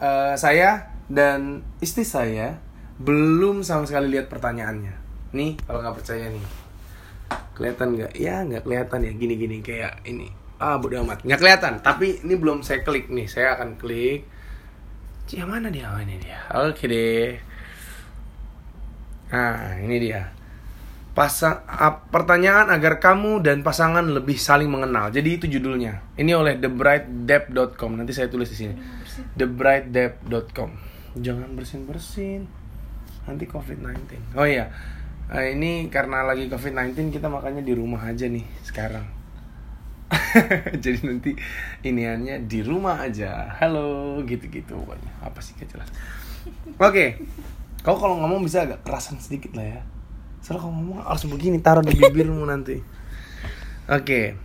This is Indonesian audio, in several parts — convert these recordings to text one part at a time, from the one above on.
eh, saya dan istri saya belum sama sekali lihat pertanyaannya. Nih, kalau nggak percaya nih. Kelihatan nggak? Ya, nggak kelihatan ya. Gini-gini kayak ini. Ah, bodo amat. Nggak kelihatan. Tapi ini belum saya klik nih. Saya akan klik. Yang mana dia? Oh, ini dia. Oke deh. Nah, ini dia. Pasang pertanyaan agar kamu dan pasangan lebih saling mengenal. Jadi itu judulnya. Ini oleh thebrightdep.com. Nanti saya tulis di sini. thebrightdep.com. Jangan bersin-bersin. Nanti COVID-19. Oh iya. Eh, ini karena lagi COVID-19 kita makanya di rumah aja nih sekarang. Jadi nanti iniannya di rumah aja. Halo, gitu-gitu pokoknya. Apa sih gak jelas. Oke. Kau kalau ngomong bisa agak kerasan sedikit lah ya. Soalnya kalau ngomong langsung begini taruh di bibirmu nanti. Oke.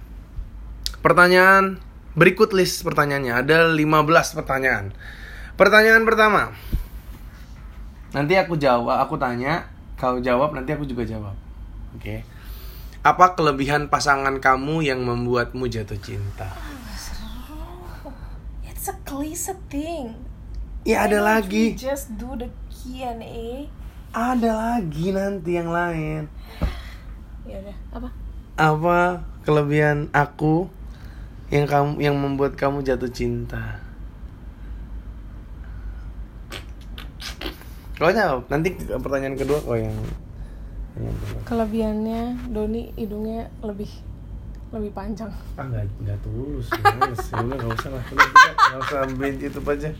Pertanyaan berikut list pertanyaannya. Ada 15 pertanyaan. Pertanyaan pertama. Nanti aku jawab, aku tanya, kau jawab, nanti aku juga jawab. Oke. Apa kelebihan pasangan kamu yang membuatmu jatuh cinta? It's a cliche thing. Ya ada lagi. just do the Q&A. Ada lagi nanti yang lain. Ya udah, apa? Apa kelebihan aku yang kamu yang membuat kamu jatuh cinta? Kau jawab. Nanti pertanyaan kedua kau yang. Kelebihannya Doni hidungnya lebih lebih panjang. Ah nggak nggak tulus. Sih? Udah nggak usah lah. Nggak usah ambilin YouTube aja.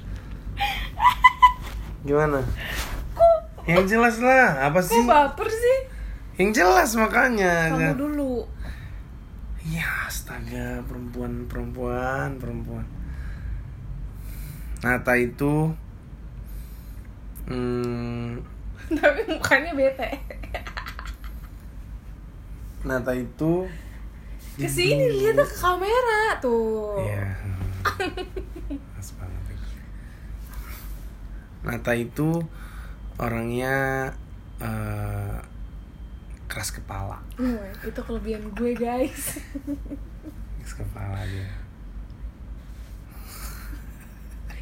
Gimana? Yang jelas lah. Apa sih? Kok baper sih? Yang jelas makanya. Kamu dulu. Ya astaga perempuan perempuan perempuan. Nata itu hmm, Tapi mukanya bete. Nata itu Ke sini lihat ke kamera tuh. ya banget itu. Nata itu orangnya eh, keras kepala Hmm, itu kelebihan gue guys. Keras kepala dia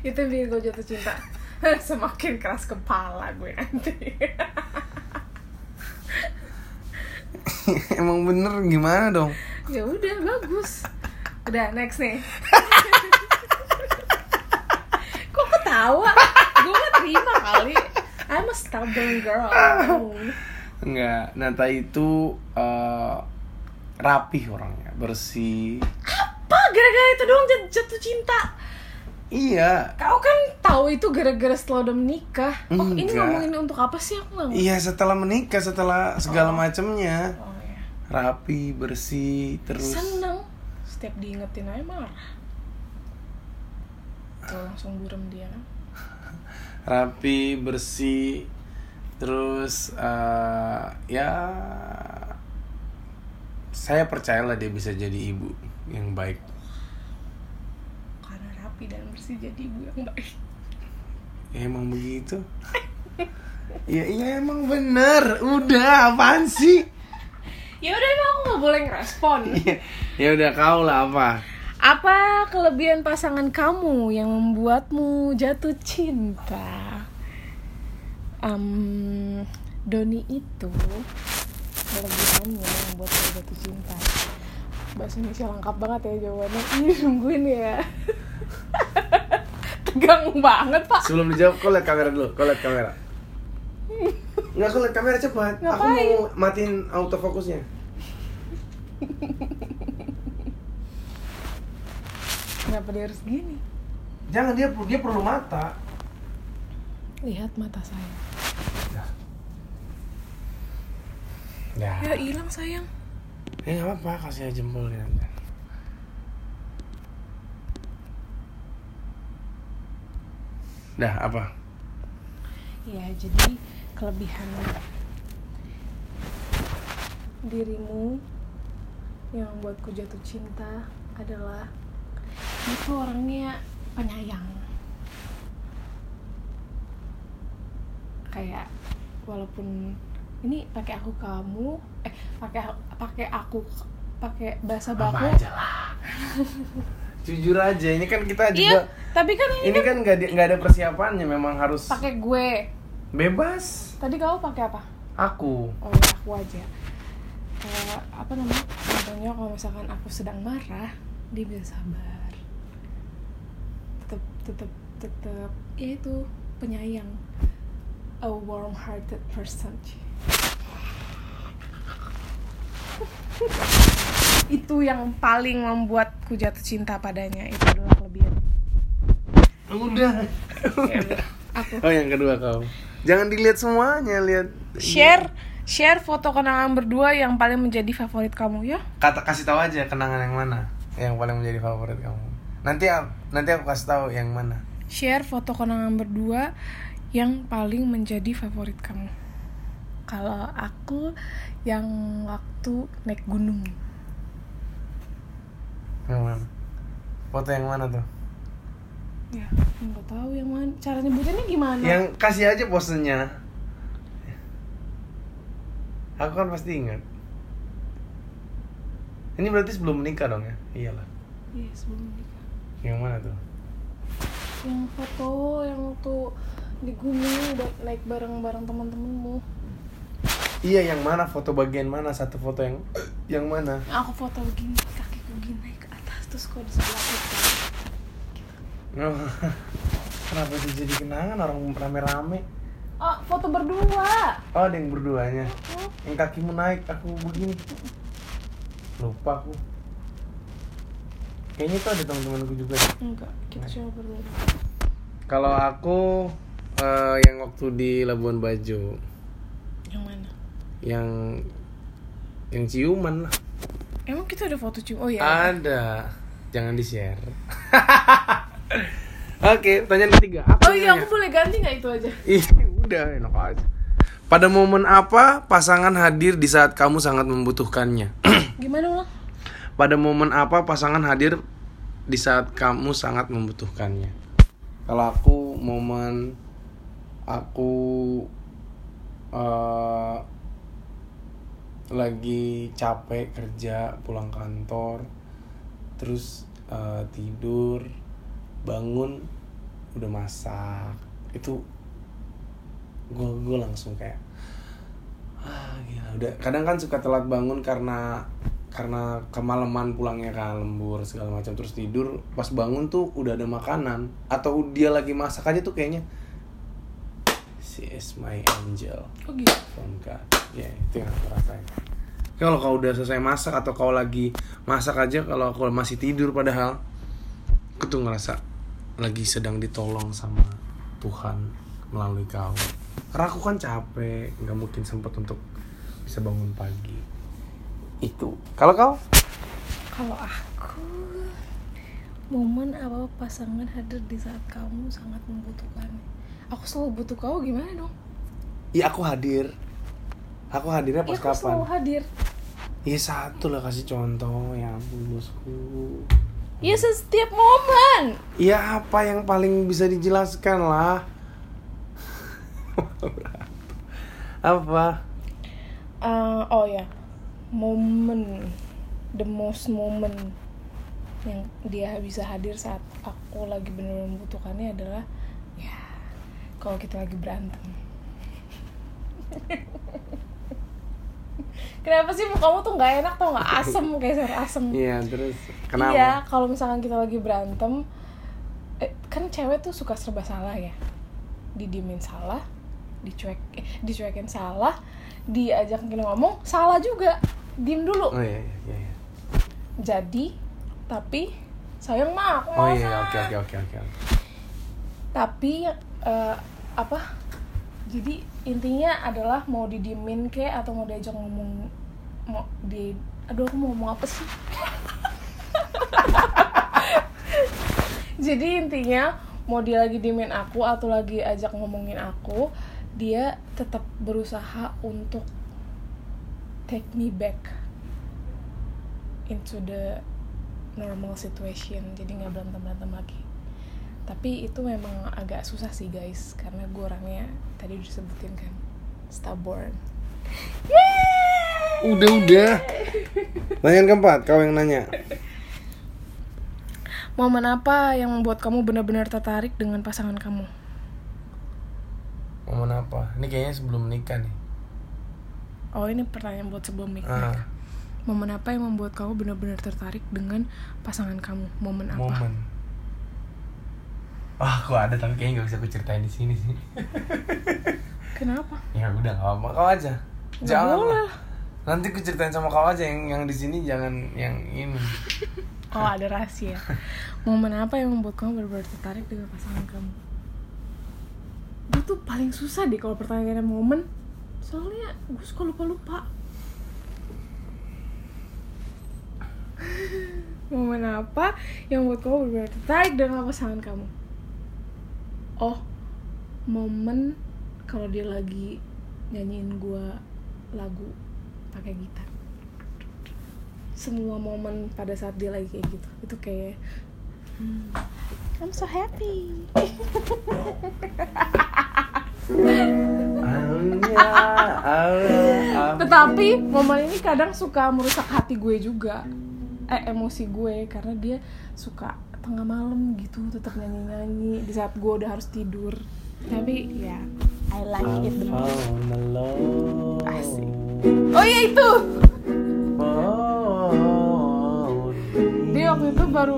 itu yang bikin gue jatuh cinta. Semakin keras kepala gue nanti. emang bener gimana dong ya udah bagus. Udah next nih. Kok ketawa? gue gak terima kali. I'm a stubborn girl. Enggak, Nata itu eh, rapih orangnya, bersih. Apa gara-gara itu doang jat- jatuh cinta? Iya, Kau kan tahu itu gara-gara setelah udah menikah. Oh, ini ngomongin untuk apa sih aku nggak iya setelah menikah, setelah segala macamnya, Oh ya. rapi, bersih, terus. Seneng. Setiap diingetin aja marah. Tuh langsung burem dia kan. rapi, bersih, terus eh, ya saya percayalah dia bisa jadi ibu yang baik. Karena rapi dan bersih jadi ibu yang baik. Ya, emang begitu. ya iya emang bener. Udah apaan sih? Ya udah emang aku nggak boleh ngerespon. Iya. ya udah kau lah apa? Apa kelebihan pasangan kamu yang membuatmu jatuh cinta? Em, Doni itu kelebihannya yang membuat saya jatuh cinta. Bahasa Indonesia lengkap banget ya jawabannya. Ini nungguin ya. Tegang banget pak. Sebelum dijawab, kau lihat kamera dulu. Kau lihat kamera. Nggak, kau lihat kamera cepat. Aku Ngapain? mau matiin autofokusnya. Kenapa dia harus gini? Jangan dia dia perlu mata. Lihat mata saya. Ya. Ya hilang sayang. Ya nggak apa-apa, kasih aja jempolnya. Dah apa? Ya jadi kelebihan dirimu yang membuatku jatuh cinta adalah itu orangnya penyayang. Kayak walaupun ini pakai aku kamu eh pakai pakai aku pakai bahasa baku. Apa aja lah. jujur aja ini kan kita iya juga tapi kan ini, ini kan nggak di- nggak ada persiapannya memang harus pakai gue. bebas. Tadi kamu pakai apa? Aku. Oh ya aku aja. Eh, apa namanya? Contohnya kalau misalkan aku sedang marah dia bisa sabar. Tetap tetap tetap ya itu penyayang. A warm hearted person itu yang paling membuatku jatuh cinta padanya itu adalah kelebihan. Udah. Aku. Oh yang kedua kau. Jangan dilihat semuanya lihat. Share share foto kenangan berdua yang paling menjadi favorit kamu ya. Kata kasih tahu aja kenangan yang mana yang paling menjadi favorit kamu. Nanti a- nanti aku kasih tahu yang mana. Share foto kenangan berdua yang paling menjadi favorit kamu kalau aku yang waktu naik gunung. Yang mana? Foto yang mana tuh? Ya nggak tahu yang mana. Cara nyebutinnya gimana? Yang kasih aja posenya aku kan pasti ingat. Ini berarti sebelum menikah dong ya? Iyalah iya sebelum nikah yang mana tuh? Yang foto yang waktu di gunung udah naik bareng bareng teman-temanmu iya yang mana? Foto bagian mana? Satu foto yang yang mana? Aku foto begini kakiku gini naik ke atas terus kok di sebelah kita Oh, kenapa itu jadi kenangan? Orang rame-rame. Oh foto berdua. Oh ada yang berduanya. Oh, yang kakimu naik aku begini. Lupa aku. Kayaknya tuh ada teman-temanku juga enggak kita cuma berdua. Kalau aku eh, yang waktu di Labuan Bajo. Yang mana yang yang ciuman lah. Emang kita ada foto cium oh ya ada. Jangan di share oke pertanyaan ketiga. Aku oh iya nanya. aku boleh ganti nggak itu aja? Ih, udah enak aja. Pada momen apa pasangan hadir di saat kamu sangat membutuhkannya? Gimana ulang pada momen apa pasangan hadir di saat kamu sangat membutuhkannya? Kalau aku momen aku eh, lagi capek kerja pulang kantor terus eh, tidur bangun udah masak. Itu gue gue langsung kayak ah gila. Udah kadang kan suka telat bangun karena karena kemalaman pulangnya kan lembur segala macam. Terus tidur pas bangun tuh udah ada makanan atau dia lagi masak aja tuh kayaknya she is my angel. Oh gitu? From God ya itu yang aku rasain. Kalau kau udah selesai masak atau kau lagi masak aja kalau aku masih tidur padahal aku tuh ngerasa lagi sedang ditolong sama Tuhan melalui kau. Karena aku kan capek nggak mungkin sempat untuk bisa bangun pagi. Itu. Kalau kau? Kalau aku momen apa pasangan hadir di saat kamu sangat membutuhkan aku selalu butuh kau gimana dong? Iya aku hadir. Aku hadirnya ya pas aku kapan? selalu hadir. Iya satu lah kasih contoh. Ya ampun bosku. Ya setiap momen. Ya apa yang paling bisa dijelaskan lah? Apa? Eh, oh ya. Momen. The most moment yang dia bisa hadir saat aku lagi benar-benar membutuhkannya adalah ya kalau kita lagi berantem kenapa sih mukamu tuh nggak enak tau nggak asem kayak sayur asem Iya terus kenapa? Iya, kalau misalkan kita lagi berantem, eh, kan cewek tuh suka serba salah ya. Didiemin salah, dicuek, eh, dicuekin salah, diajakin ngomong salah juga. Diem dulu. Oh iya iya iya. iya. Jadi, tapi sayang mah aku Oh iya oke oke oke. oke. Tapi eh, apa? Jadi intinya adalah mau didiemin kek atau mau diajak ngomong mau di aduh aku mau ngomong apa sih? Jadi intinya mau dia lagi diemin aku atau lagi ajak ngomongin aku, dia tetap berusaha untuk take me back into the normal situation. Jadi nggak berantem berantem lagi tapi itu memang agak susah sih guys karena gue orangnya tadi udah disebutin kan stubborn Udah udah. Pertanyaan keempat kau yang nanya. Momen apa yang membuat kamu benar-benar tertarik dengan pasangan kamu? Momen apa? Ini kayaknya sebelum menikah nih. Oh ini pertanyaan buat sebelum nikah. Ah, Momen apa yang membuat kamu benar-benar tertarik dengan pasangan kamu? Momen apa? momen. Wah, aku ada tapi kayaknya gak bisa aku ceritain di sini sih. Kenapa? ya udah gak apa kau aja. Nggak Jangan. boleh lah. Nanti aku ceritain sama kau aja yang yang di sini jangan yang ini. Oh ada rahasia. Momen apa yang membuat kamu benar-benar tertarik dengan pasangan kamu? Gue tuh paling susah deh kalau pertanyaannya momen. Soalnya gue suka lupa-lupa. momen apa yang membuat kamu benar-benar tertarik dengan pasangan kamu? Oh, momen kalau dia lagi nyanyiin gue lagu pakai gitar. Semua momen pada saat dia lagi kayak gitu itu kayak hmm, I'm so happy. Tetapi momen ini kadang suka merusak hati gue juga. Eh emosi gue karena dia suka tengah malam gitu tetap nyanyi nyanyi di saat gue udah harus tidur tapi ya I like it the most Asik. oh iya itu dia waktu itu baru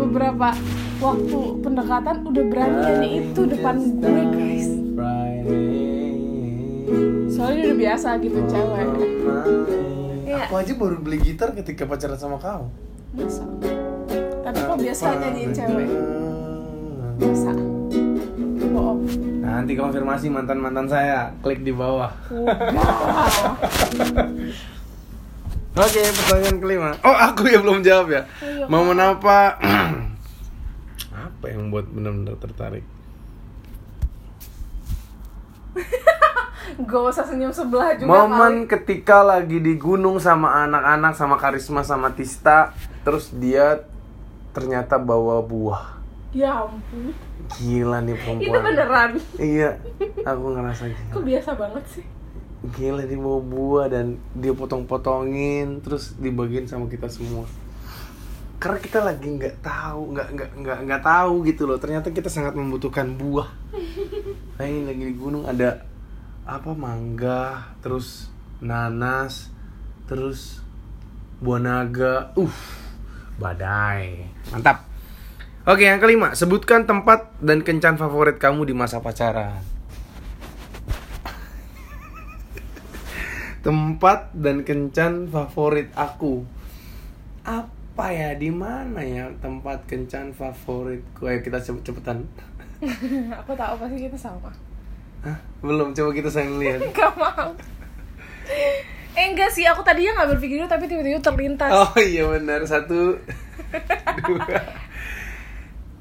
beberapa waktu pendekatan udah berani nyanyi itu depan gue guys soalnya udah biasa gitu cewek. Aku aja baru beli gitar ketika pacaran sama kau. masa tapi kok biasa nyanyiin cewek masa bohong Nanti konfirmasi mantan mantan saya, klik di bawah. Oke, pertanyaan kelima. Oh, aku ya belum jawab ya. Iya. Momen apa? apa yang buat benar-benar tertarik? Gak usah senyum sebelah juga Momen ketika lagi di gunung sama anak-anak sama Karisma sama Tista, terus dia ternyata bawa buah. Ya ampun Gila nih perempuan. Itu beneran Iya, aku ngerasa gila. Kok biasa banget sih? Gila dia bawa buah dan dia potong-potongin terus dibagiin sama kita semua. Karena kita lagi nggak tahu, nggak nggak nggak nggak tahu gitu loh. Ternyata kita sangat membutuhkan buah. Nah ini lagi di gunung ada apa mangga, terus nanas, terus buah naga. Uh, badai. Mantap. Oke, yang kelima, sebutkan tempat dan kencan favorit kamu di masa pacaran. tempat dan kencan favorit aku apa ya di mana ya tempat kencan favoritku ayo kita cepet cepetan Aku tahu pasti kita sama Hah? belum coba kita sayang lihat Gak mau Eh enggak sih, aku tadinya gak berpikir itu tapi tiba-tiba terlintas oh iya benar satu dua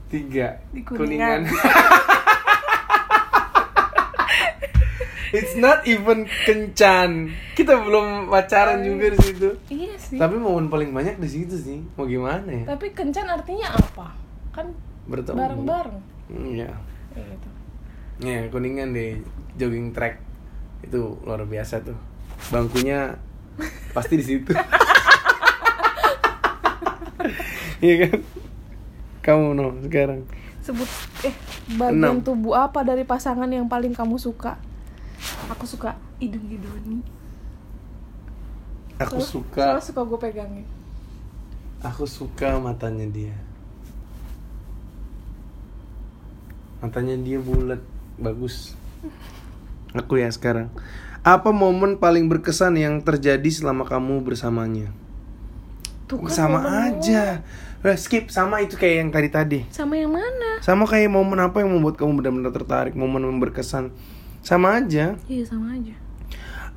tiga Di Kuningan. It's not even kencan. Kita belum pacaran juga di situ. Iya sih Tapi momen paling banyak di situ sih. Mau gimana ya? Tapi kencan artinya apa? Kan Bertemu. bareng-bareng Iya. Kayak gitu Ya, kuningan di jogging track itu luar biasa tuh. Bangkunya pasti di situ. Iya kan? Kamu no sekarang. Sebut eh bagian Enam. tubuh apa dari pasangan yang paling kamu suka? Aku suka hidung-hidung Aku Soalnya- suka Soalnya suka gue pegangin aku suka matanya dia. Matanya dia bulat, bagus. Aku ya sekarang. Apa momen paling berkesan yang terjadi selama kamu bersamanya? Tuh kan sama momen aja. Udah skip sama itu kayak yang tadi tadi. Sama yang mana? Sama kayak momen apa yang membuat kamu benar-benar tertarik, momen yang berkesan. Sama aja. Iya sama aja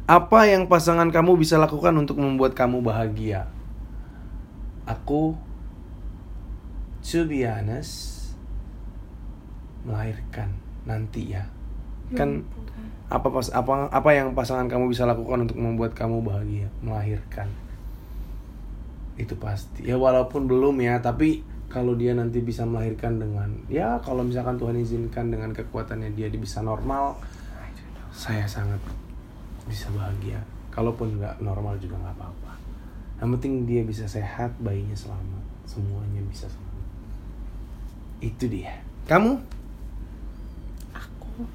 Apa yang pasangan kamu bisa lakukan untuk membuat kamu bahagia? Aku to be honest melahirkan nanti ya. Kan apa pas apa apa yang pasangan kamu bisa lakukan untuk membuat kamu bahagia? Melahirkan. Itu pasti. Ya walaupun belum ya, tapi kalau dia nanti bisa melahirkan dengan ya kalau misalkan Tuhan izinkan dengan kekuatannya dia dia bisa normal, saya sangat bisa bahagia. Kalaupun nggak normal juga nggak apa-apa. Yang penting dia bisa sehat, bayinya selamat, semuanya bisa selamat. Itu dia. Kamu? Aku.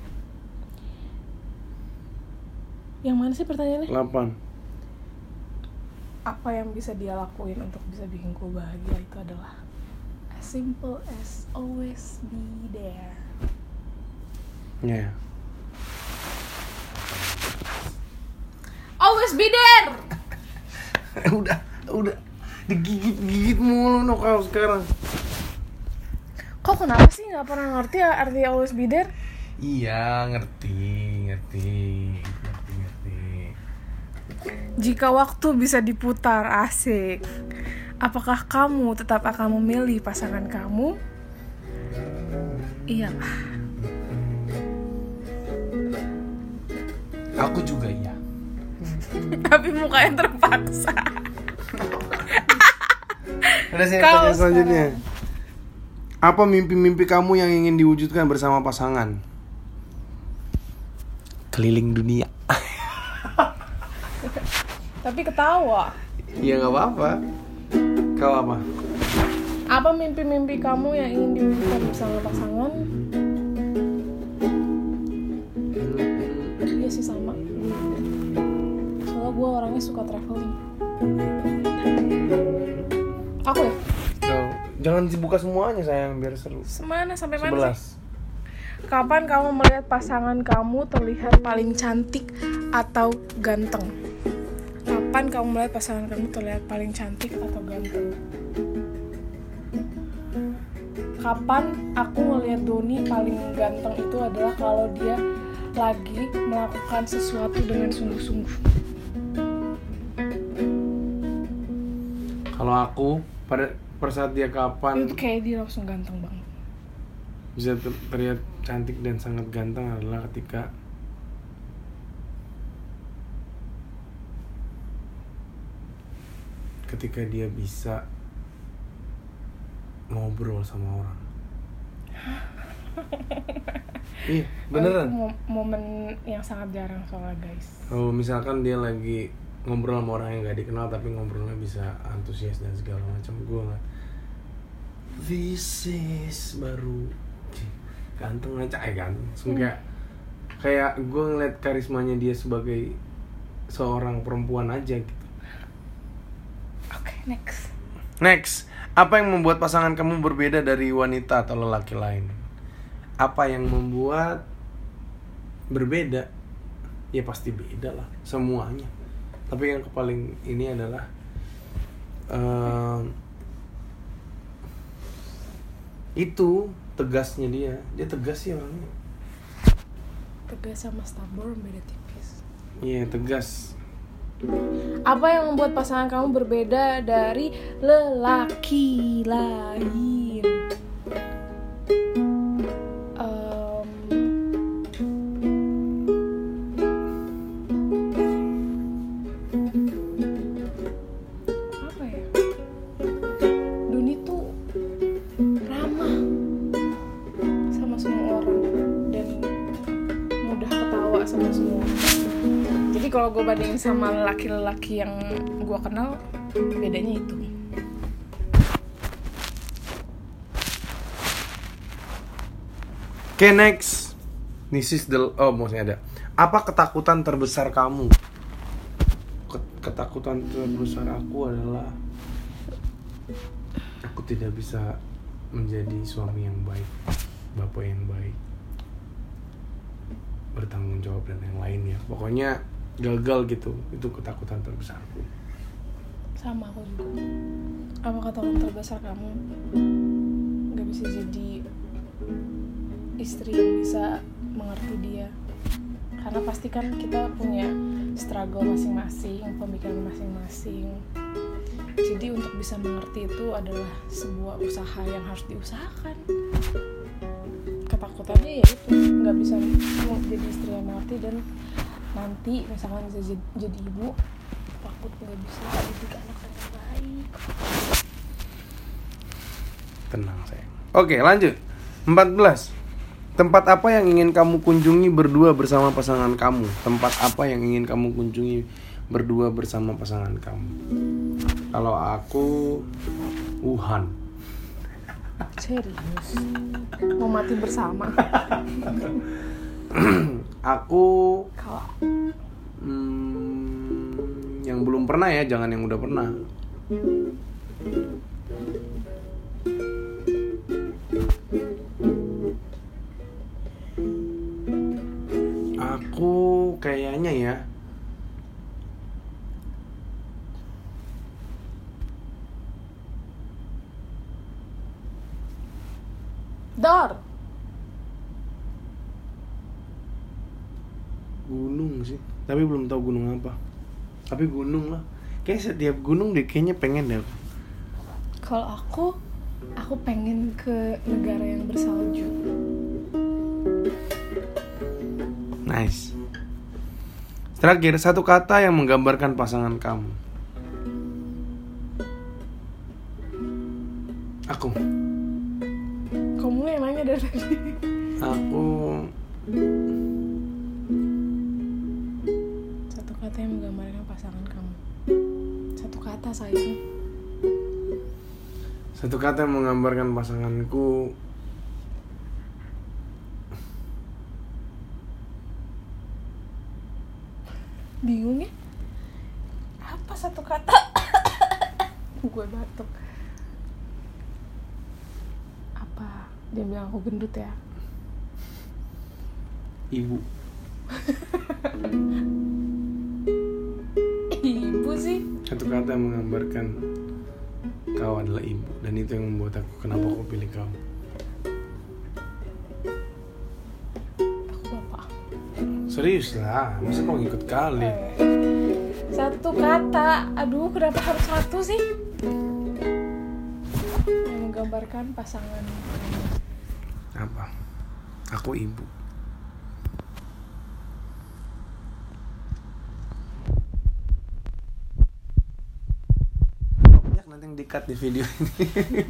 Yang mana sih pertanyaannya? 8. Apa yang bisa dia lakuin untuk bisa bikin gue bahagia itu adalah as simple as always be there. Ya. Always be there. udah, udah digigit-gigit mulu no kau sekarang. Kok kenapa sih nggak pernah ngerti ya arti always be there? Iya, ngerti, ngerti. Jika waktu bisa diputar asik, apakah kamu tetap akan memilih pasangan kamu? Iyalah. Aku juga iya. Tapi mukanya terpaksa. Udah sih selanjutnya. Apa mimpi-mimpi kamu yang ingin diwujudkan bersama pasangan? Keliling dunia. Tapi ketawa. Iya nggak apa-apa. Kau apa? Apa mimpi-mimpi kamu yang ingin diwujudkan bersama pasangan? Iya sih sama. Soalnya gue orangnya suka traveling. Aku ya? Jangan dibuka semuanya sayang biar seru. Semana sampai mana sih? 11. Kapan kamu melihat pasangan kamu terlihat paling cantik atau ganteng? Kapan kamu melihat pasangan kamu terlihat paling cantik atau ganteng? Kapan aku melihat Doni paling ganteng itu adalah kalau dia lagi melakukan sesuatu dengan sungguh-sungguh. Kalau aku pada pada saat dia kapan Itu kayak dia langsung ganteng banget. bisa ter- terlihat cantik dan sangat ganteng adalah ketika ketika dia bisa ngobrol sama orang. iya, beneran. Momen yang sangat jarang soalnya guys. Kalau misalkan dia lagi ngobrol sama orang yang gak dikenal tapi ngobrolnya bisa antusias dan segala macam, gue nggak. This is baru ganteng aja eh ganteng. Kayak kayak gue ngeliat karismanya dia sebagai seorang perempuan aja gitu. Next. Next, apa yang membuat pasangan kamu berbeda dari wanita atau lelaki lain? Apa yang membuat berbeda? Ya pasti beda lah, semuanya. Tapi yang paling ini adalah ehm, itu tegasnya dia. Dia tegas sih orangnya. Tegas sama stubborn beda tipis. Iya tegas. Apa yang membuat pasangan kamu berbeda dari lelaki lain? Kalau gue bandingin sama laki-laki yang gue kenal, bedanya itu. Oke next. This is the oh maksudnya ada. Apa ketakutan terbesar kamu? Ket- Ketakutan terbesar aku adalah aku tidak bisa menjadi suami yang baik, bapak yang baik, bertanggung jawab dan yang lainnya. Pokoknya gagal gitu. Itu ketakutan terbesarku. Sama aku juga. Apa ketahuan terbesar kamu? Gak bisa jadi istri yang bisa mengerti dia. Karena pasti kan kita punya struggle masing-masing, pemikiran masing-masing. Jadi untuk bisa mengerti itu adalah sebuah usaha yang harus diusahakan. Ketakutannya ya itu nggak bisa jadi istri yang mengerti dan nanti misalkan bisa jadi, ibu takut nggak bisa didik anak dengan baik. Tenang sayang. Oke lanjut. 14. Tempat apa yang ingin kamu kunjungi berdua bersama pasangan kamu? Tempat apa yang ingin kamu kunjungi berdua bersama pasangan kamu? Kalau aku Wuhan. Serius. Mau mati bersama. Aku hmm, yang belum pernah ya, jangan yang udah pernah. Aku kayaknya ya Dor. Gunung sih, tapi belum tahu gunung apa. Tapi gunung lah. Kayak setiap gunung deh kayaknya pengen deh. Kalau aku, aku pengen ke negara yang bersalju. Nice. Terakhir, satu kata yang menggambarkan pasangan kamu. Aku. Kamu yang nanya dari tadi. Aku kata yang menggambarkan pasangan kamu. Satu kata sayang. satu kata yang menggambarkan pasanganku. Bingung ya? Serius lah, masa kau ngikut kali? Eh, Satu kata. Aduh, kenapa harus satu sih? Yang menggambarkan pasangan. Apa? Aku ibu. Banyak nanti yang dikat di video ini.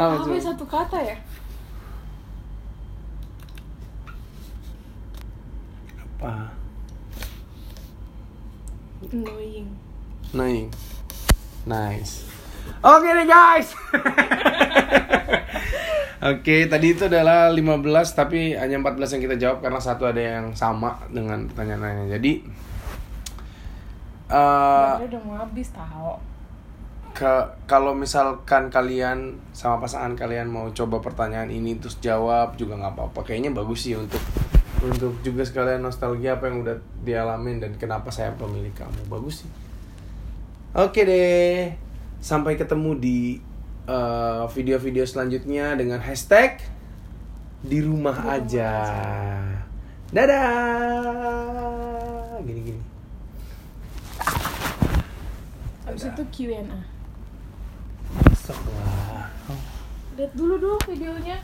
Apa Apa satu kata ya? Apa? Annoying. Naik. Nice. Oke deh guys. Oke, tadi itu adalah 15 tapi hanya 14 yang kita jawab karena satu ada yang sama dengan pertanyaannya. Jadi eh Baterai udah mau habis tau. ke kalau misalkan kalian sama pasangan kalian mau coba pertanyaan ini terus jawab juga nggak apa-apa. Kayaknya bagus sih untuk untuk juga sekalian nostalgia apa yang udah dialamin dan kenapa saya pemilih kamu. Bagus sih. Oke deh. Sampai ketemu di eh, video-video selanjutnya dengan hashtag di rumah Di rumah aja. Dadah. Gini-gini. Habis itu Q&A. Sok lah. Lihat dulu dong videonya.